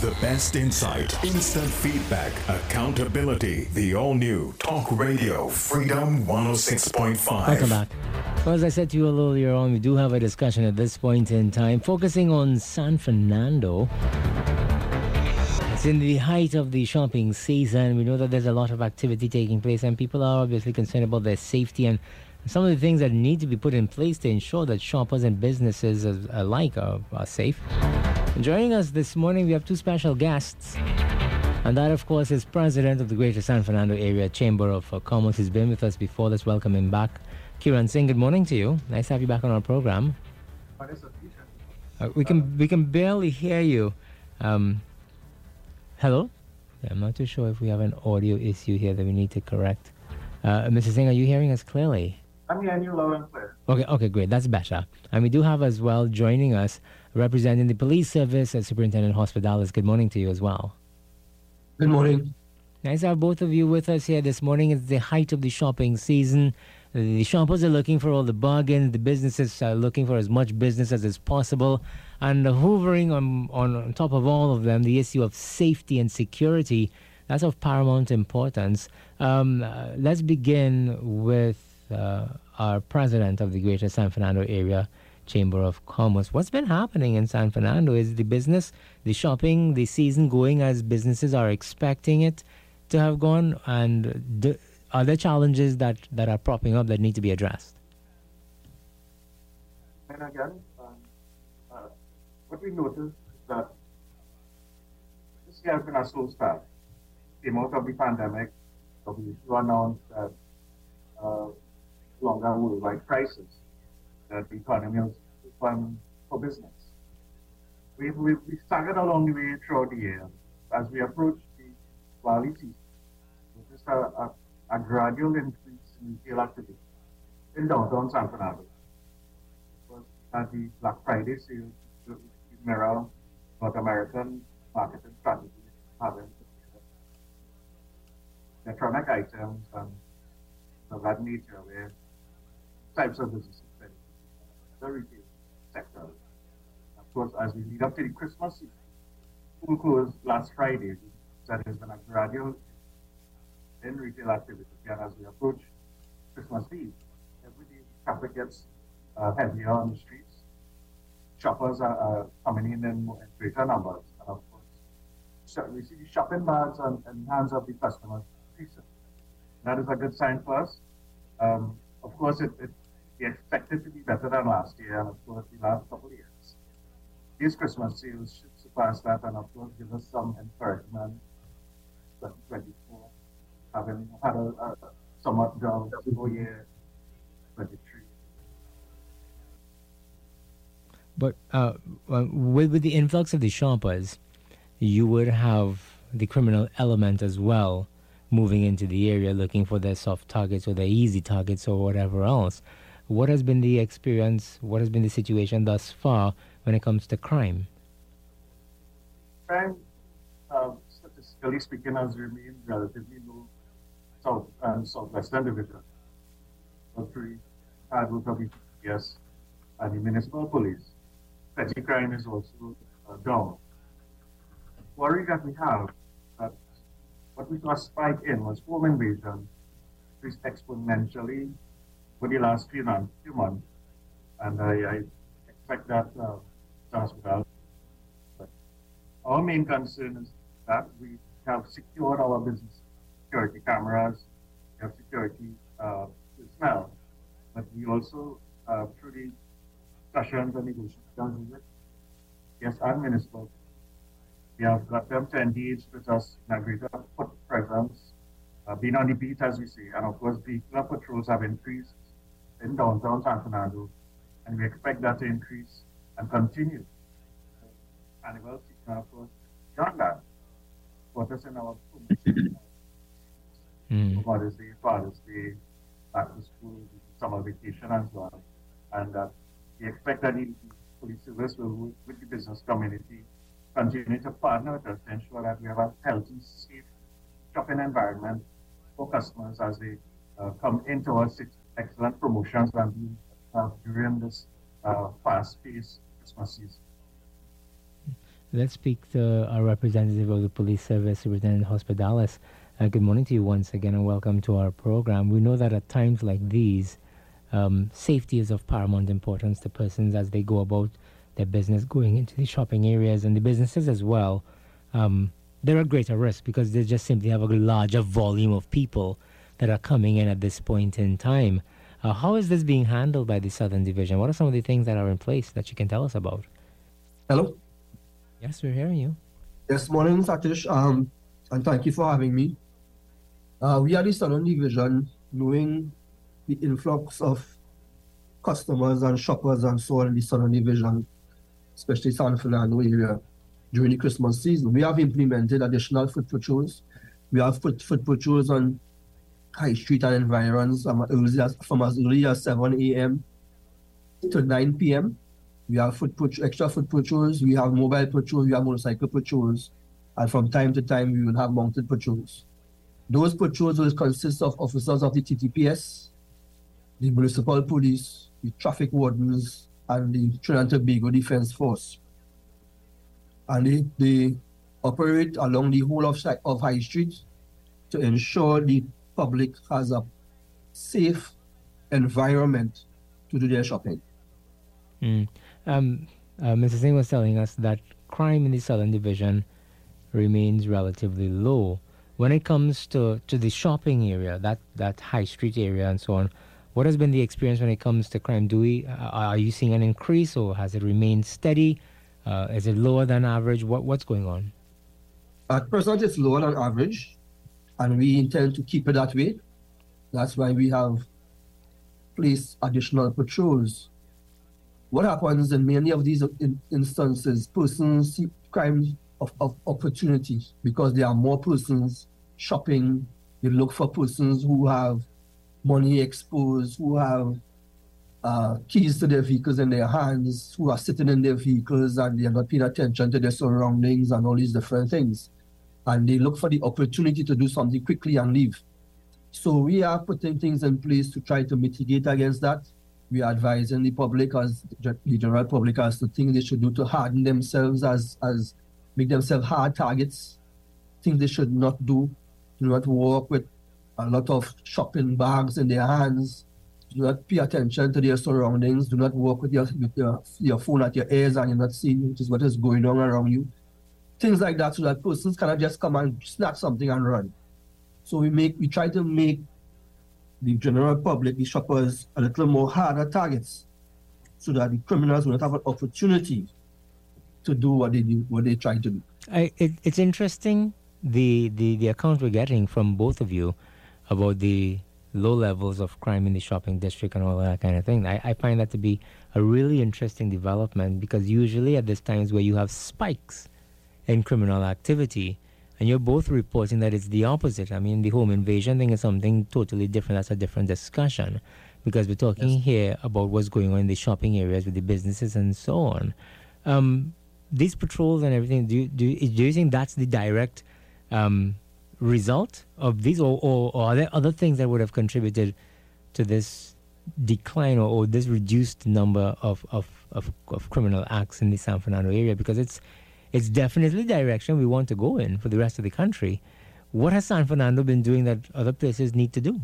The best insight, instant feedback, accountability. The all new Talk Radio Freedom 106.5. Welcome back. Well, as I said to you a little earlier on, we do have a discussion at this point in time focusing on San Fernando. It's in the height of the shopping season. We know that there's a lot of activity taking place, and people are obviously concerned about their safety and some of the things that need to be put in place to ensure that shoppers and businesses alike are, are safe. Joining us this morning, we have two special guests. And that, of course, is President of the Greater San Fernando Area Chamber of Commerce. He's been with us before. Let's welcome him back. Kiran Singh, good morning to you. Nice to have you back on our program. Uh, we can we can barely hear you. Um, hello. Yeah, I'm not too sure if we have an audio issue here that we need to correct. Uh, Mr. Singh, are you hearing us clearly? I'm hearing you loud and clear. Okay, okay, great. That's better. And we do have as well joining us representing the police service at Superintendent Hospitalis. Good morning to you as well. Good morning. Nice to have both of you with us here this morning. It's the height of the shopping season. The shoppers are looking for all the bargains. The businesses are looking for as much business as is possible. And hovering on, on top of all of them, the issue of safety and security, that's of paramount importance. Um, uh, let's begin with uh, our president of the Greater San Fernando Area Chamber of Commerce. What's been happening in San Fernando? Is the business, the shopping, the season going as businesses are expecting it to have gone? And there challenges that, that are propping up that need to be addressed? And again, um, uh, what we noticed is that this year has been a slow start. Came out of the pandemic, we announced that uh, longer worldwide crisis that the economy is open for business. We've, we've, we staggered along the way throughout the year as we approached the Diwali season. Just a, a a gradual increase in retail activity in downtown San Fernando. Because at the Black Friday sale, the mirror North American marketing strategy having electronic items and of that nature where types of businesses retail sector. Of course, as we lead up to the Christmas school closed last Friday, that has been a gradual in retail activity. And as we approach Christmas Eve, every day traffic gets uh, heavier on the streets. Shoppers are uh, coming in in, greater numbers. And of course, so we see the shopping bags and, and hands of the customers. That is a good sign for us. Um, of course, it, it, we expect it to be better than last year and of course the last couple of years. These Christmas sales should surpass that and of course give us some encouragement 2024 having had a, a somewhat dull year 23. But uh, with, with the influx of the shoppers, you would have the criminal element as well moving into the area looking for their soft targets or their easy targets or whatever else. What has been the experience? What has been the situation thus far when it comes to crime? Crime, uh, statistically speaking, has remained relatively low south and southwestern division. Three of yes, and the municipal police. Petty crime is also uh, down. Worry that we have that what we saw spike in was home invasion increased exponentially for the last few months, few months. and I, I expect that uh, as well. But our main concern is that we have secured our business security cameras, we have security uh, personnel, but we also, uh, through the discussions and negotiations with yes, and municipal, we have got them to engage with us in a greater foot presence, uh, being on the beat, as we say, and of course, the vehicular patrols have increased in downtown San Fernando, and we expect that to increase and continue. Annual season, of course, beyond that, put us in our mm. Father's Day, Father's Day, back to school, summer vacation, and so on. And uh, we expect that the police service will work with the business community, continue to partner with us to ensure that we have a healthy, safe shopping environment for customers as they uh, come into our excellent promotions we have during this uh, fast-paced Christmas season. Let's speak to our representative of the police service, Superintendent Hospitalis. Uh, good morning to you once again and welcome to our program. We know that at times like these, um, safety is of paramount importance to persons as they go about their business, going into the shopping areas and the businesses as well. Um, they're at greater risk because they just simply have a larger volume of people that are coming in at this point in time. Uh, how is this being handled by the Southern Division? What are some of the things that are in place that you can tell us about? Hello. Yes, we're hearing you. Yes, morning, Satish. Um, and thank you for having me. Uh, we are the Southern Division, knowing the influx of customers and shoppers and so on in the Southern Division, especially San Fernando area during the Christmas season. We have implemented additional foot patrols. We have foot, foot patrols on High Street and environs from as, from as early as 7 a.m. to 9 p.m. We have foot extra foot patrols, we have mobile patrols, we have motorcycle patrols, and from time to time we will have mounted patrols. Those patrols will consist of officers of the TTPS, the municipal police, the traffic wardens, and the Trinidad and Tobago Defense Force. And they, they operate along the whole of, of High Street to ensure the public has a safe environment to do their shopping. Mm. Um, uh, Mr. Singh was telling us that crime in the Southern Division remains relatively low. When it comes to, to the shopping area, that, that high street area and so on, what has been the experience when it comes to crime? Do we uh, are you seeing an increase or has it remained steady? Uh, is it lower than average? What what's going on? At present, it's lower than average and we intend to keep it that way. That's why we have placed additional patrols. What happens in many of these instances, persons see crime of, of opportunity because there are more persons shopping. They look for persons who have money exposed, who have uh, keys to their vehicles in their hands, who are sitting in their vehicles and they're not paying attention to their surroundings and all these different things and they look for the opportunity to do something quickly and leave. So we are putting things in place to try to mitigate against that. We are advising the public as the general public as to things they should do to harden themselves as as make themselves hard targets. Things they should not do. Do not walk with a lot of shopping bags in their hands. Do not pay attention to their surroundings. Do not walk with your with your, your phone at your ears and you're not seeing which is what is going on around you things like that so that persons cannot just come and snatch something and run. So we make we try to make the general public, the shoppers, a little more harder targets so that the criminals will not have an opportunity to do what they do, what they try to do. I, it, it's interesting the, the, the account we're getting from both of you about the low levels of crime in the shopping district and all that kind of thing. I, I find that to be a really interesting development because usually at these times where you have spikes in criminal activity. And you're both reporting that it's the opposite. I mean, the home invasion thing is something totally different. That's a different discussion because we're talking yes. here about what's going on in the shopping areas with the businesses and so on. Um, these patrols and everything, do you, do, do you think that's the direct um, result of these, or, or, or, are there other things that would have contributed to this decline or, or this reduced number of, of, of, of criminal acts in the San Fernando area? Because it's it's definitely the direction we want to go in for the rest of the country. What has San Fernando been doing that other places need to do?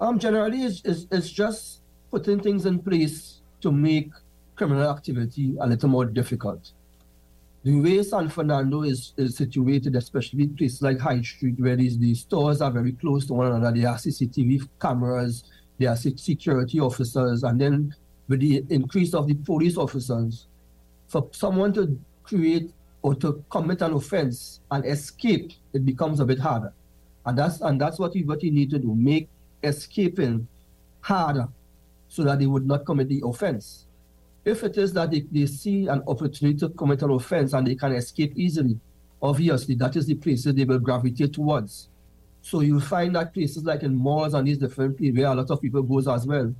Um, generally, it's, it's, it's just putting things in place to make criminal activity a little more difficult. The way San Fernando is, is situated, especially places like High Street, where these, these stores are very close to one another, there are CCTV cameras, there are security officers, and then with the increase of the police officers, for someone to create or to commit an offense and escape, it becomes a bit harder. And that's and that's what you what you need to do. Make escaping harder so that they would not commit the offense. If it is that they, they see an opportunity to commit an offense and they can escape easily, obviously that is the places they will gravitate towards. So you'll find that places like in malls and these different places where a lot of people goes as well,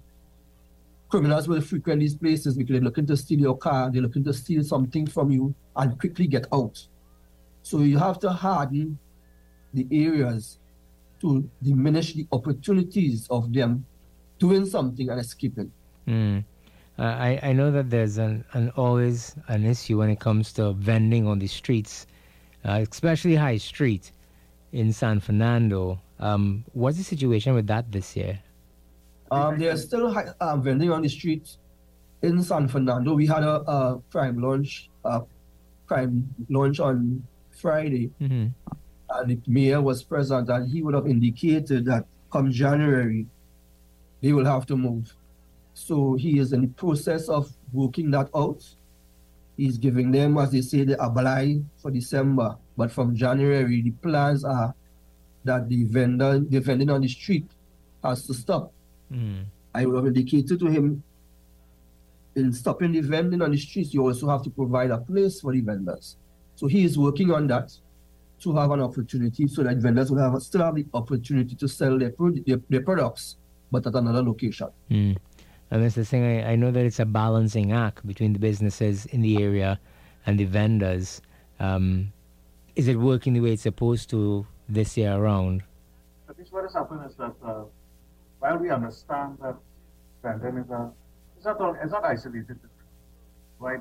criminals will frequent these places because they're looking to steal your car, they're looking to steal something from you and quickly get out. So you have to harden the areas to diminish the opportunities of them doing something and escaping. Mm. Uh, I, I know that there's an, an always an issue when it comes to vending on the streets, uh, especially High Street in San Fernando. Um, what's the situation with that this year? Um, there's still um, vending on the streets in San Fernando. We had a, a crime launch, a crime launch on Friday, Mm-hmm. and the mayor was present, and he would have indicated that come January, they will have to move. So he is in the process of working that out. He's giving them, as they say, the ably for December. But from January, the plans are that the vendor, the vending on the street has to stop. Mm. I would have indicated to him in stopping the vending on the streets, you also have to provide a place for the vendors. So he is working on that to have an opportunity so that vendors will have still have the opportunity to sell their, pro- their, their products, but at another location. Mm. And Mr. Singh, I, I know that it's a balancing act between the businesses in the area and the vendors. Um, is it working the way it's supposed to this year around? I think what has happened is that uh, while we understand that vending is a it's not all, it's not isolated, right?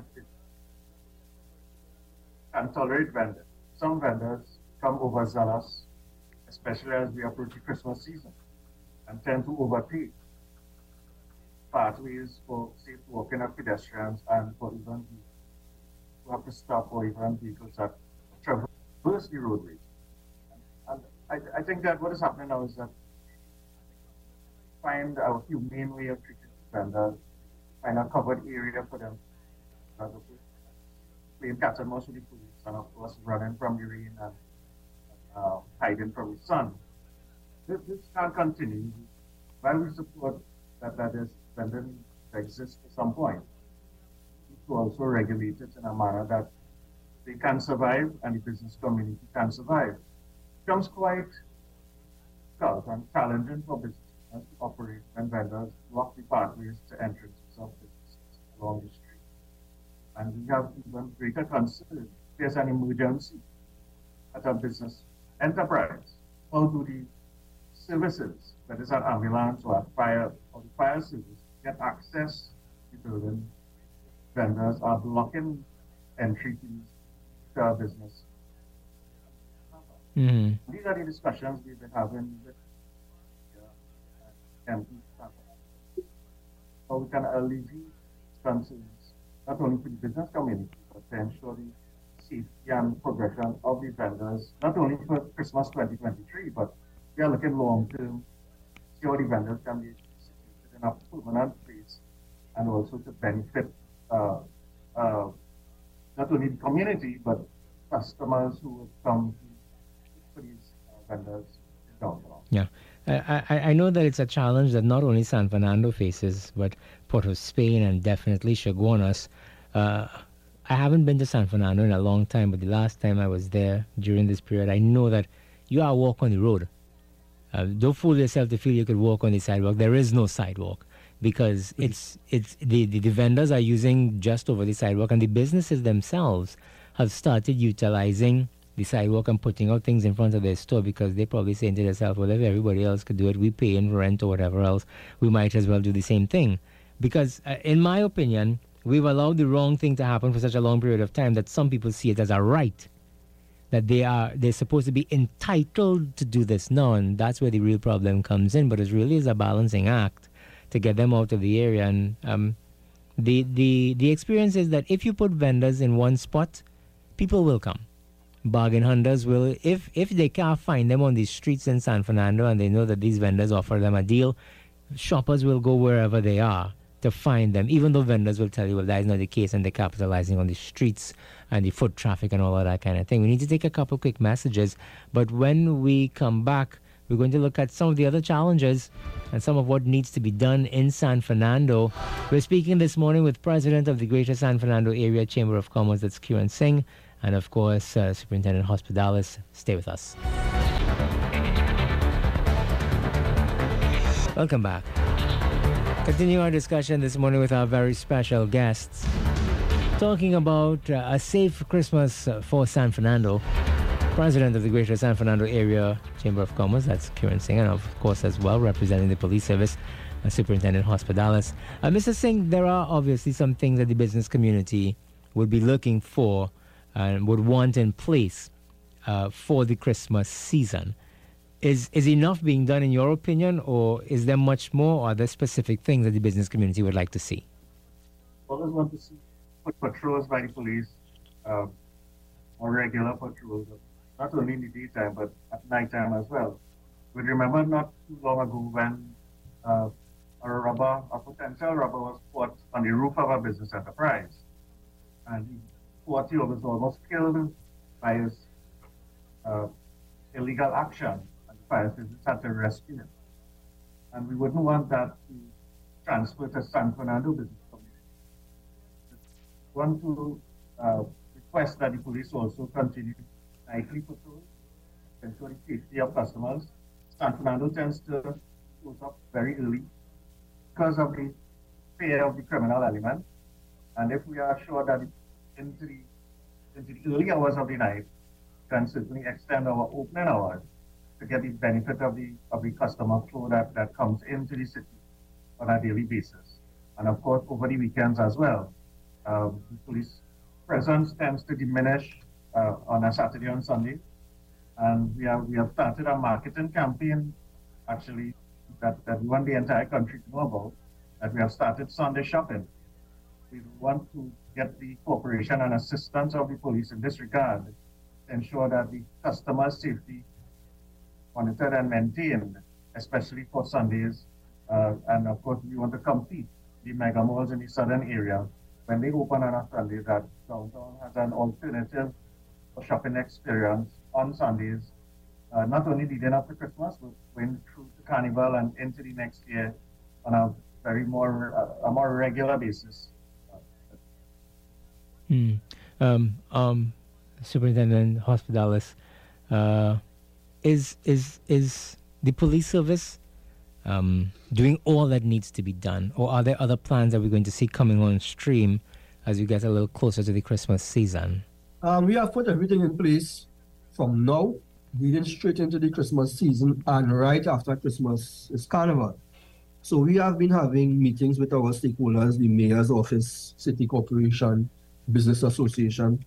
Can tolerate vending. Some vendors come overzealous, especially as we approach the Christmas season, and tend to overpay pathways for safe walking of pedestrians and for even who have to stop or even vehicles that traverse the roadways. And I, I think that what is happening now is that find a humane way of treating vendors, find a covered area for them, uh, playing cat and mouse with the police, and of course running from the rain and uh, hiding from the sun. This, this can't continue. While we support that that is vending exists at some point, to also regulate it in a manner that they can survive and the business community can survive. It becomes quite difficult and challenging for businesses to operate when vendors block the pathways to entrances of businesses along the street. And we have even greater concern if there's an emergency at a business enterprise. How do the services, that is an ambulance or a fire or the fire service, get access to the building? Vendors are blocking entry to our business. Mm-hmm. These are the discussions we've been having with How we can alleviate concerns, not only for the business community, but the safety and progression of the vendors, not only for Christmas 2023, but we are looking long term, see how the vendors can be situated in a permanent place and also to benefit uh, uh, not only the community, but customers who will come to these uh, vendors downtown. Yeah. I, I, I know that it's a challenge that not only San Fernando faces, but Port of Spain and definitely Chaguanas. Uh, I haven't been to San Fernando in a long time, but the last time I was there during this period, I know that you are walk on the road. Uh, don't fool yourself to feel you could walk on the sidewalk. There is no sidewalk because it's it's the, the, the vendors are using just over the sidewalk, and the businesses themselves have started utilizing the sidewalk and putting out things in front of their store because they probably saying to themselves, well, if everybody else could do it, we pay in rent or whatever else, we might as well do the same thing. Because, uh, in my opinion, we've allowed the wrong thing to happen for such a long period of time that some people see it as a right that they are they're supposed to be entitled to do this. Now and that's where the real problem comes in but it really is a balancing act to get them out of the area. And um, the the the experience is that if you put vendors in one spot people will come bargain hunters will if if they can't find them on the streets in san fernando and they know that these vendors offer them a deal shoppers will go wherever they are to find them, even though vendors will tell you, well, that is not the case, and they're capitalizing on the streets and the foot traffic and all of that kind of thing. We need to take a couple quick messages, but when we come back, we're going to look at some of the other challenges and some of what needs to be done in San Fernando. We're speaking this morning with President of the Greater San Fernando Area Chamber of Commerce, that's Kiran Singh, and of course, uh, Superintendent Hospitalis. Stay with us. Welcome back. Continuing our discussion this morning with our very special guests, talking about uh, a safe Christmas for San Fernando. President of the Greater San Fernando Area Chamber of Commerce, that's Kiran Singh, and of course, as well, representing the police service, uh, Superintendent Hospitalis. Uh, Mr. Singh, there are obviously some things that the business community would be looking for and would want in place uh, for the Christmas season. Is, is enough being done in your opinion, or is there much more? Or are there specific things that the business community would like to see? Always want to see patrols by the police, uh, or regular patrols, not only in the daytime but at nighttime as well. We remember not too long ago when uh, a robber, a potential robber was caught on the roof of a business enterprise. And thought he was almost killed by his uh, illegal action. And the fire service had to rescue. And we wouldn't want that to transfer to San Fernando business community. We want to uh, request that the police also continue nightly patrols, ensure the safety of customers. San Fernando tends to close up very early because of the fear of the criminal element. And if we are sure that into the, into the early hours of the night, can certainly extend our opening hours to get the benefit of the of the customer flow that, that comes into the city on a daily basis. And of course, over the weekends as well. Um, police presence tends to diminish uh, on a Saturday and Sunday. And we have, we have started a marketing campaign actually that, that we want the entire country to know about, that we have started Sunday shopping. We want to get the cooperation and assistance of the police in this regard to ensure that the customer safety monitored and maintained, especially for Sundays. Uh, and of course, we want to compete the mega malls in the southern area when they open on a Sunday that downtown has an alternative shopping experience on Sundays, uh, not only leading up to Christmas, but going through the carnival and into the next year on a very more uh, a more regular basis. Hmm. Um, um, Superintendent Hospitalis, uh, is is is the police service um, doing all that needs to be done, or are there other plans that we're going to see coming on stream as we get a little closer to the Christmas season? Um, we have put everything in place from now, leading straight into the Christmas season, and right after Christmas is Carnival. So we have been having meetings with our stakeholders, the mayor's office, city corporation, business association,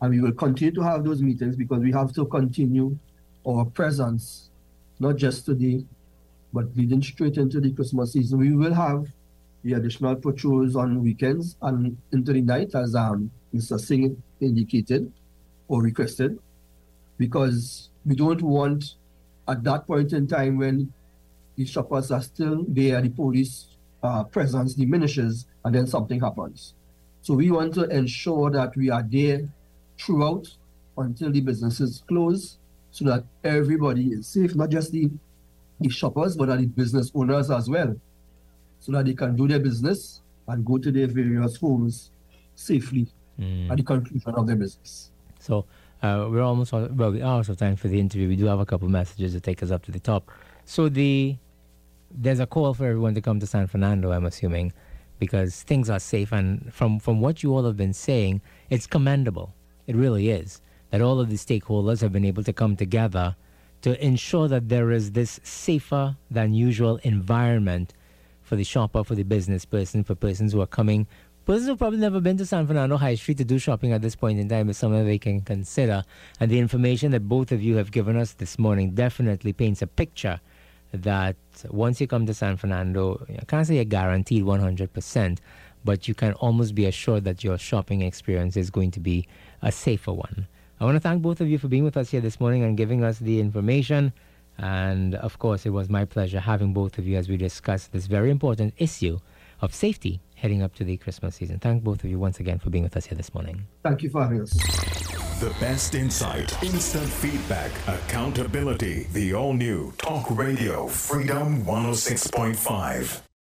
and we will continue to have those meetings because we have to continue our presence, not just today, but leading straight into the Christmas season. We will have the additional patrols on weekends and into the night, as um, Mr. Singh indicated or requested, because we don't want at that point in time when the shoppers are still there, the police uh, presence diminishes, and then something happens. So we want to ensure that we are there throughout until the businesses close so that everybody is safe, not just the, the shoppers, but the business owners as well, so that they can do their business and go to their various homes safely mm. at the conclusion of their business. So uh, we're almost well, we're out of time for the interview. We do have a couple messages to take us up to the top. So the there's a call for everyone to come to San Fernando. I'm assuming because things are safe, and from from what you all have been saying, it's commendable. It really is that all of the stakeholders have been able to come together to ensure that there is this safer than usual environment for the shopper, for the business person, for persons who are coming. Persons who've probably never been to San Fernando High Street to do shopping at this point in time is something they can consider. And the information that both of you have given us this morning definitely paints a picture that once you come to San Fernando, I can't say a guaranteed 100%, but you can almost be assured that your shopping experience is going to be a safer one. I want to thank both of you for being with us here this morning and giving us the information. And of course, it was my pleasure having both of you as we discuss this very important issue of safety heading up to the Christmas season. Thank both of you once again for being with us here this morning. Thank you for having us. The best insight, instant feedback, accountability. The all new Talk Radio Freedom 106.5.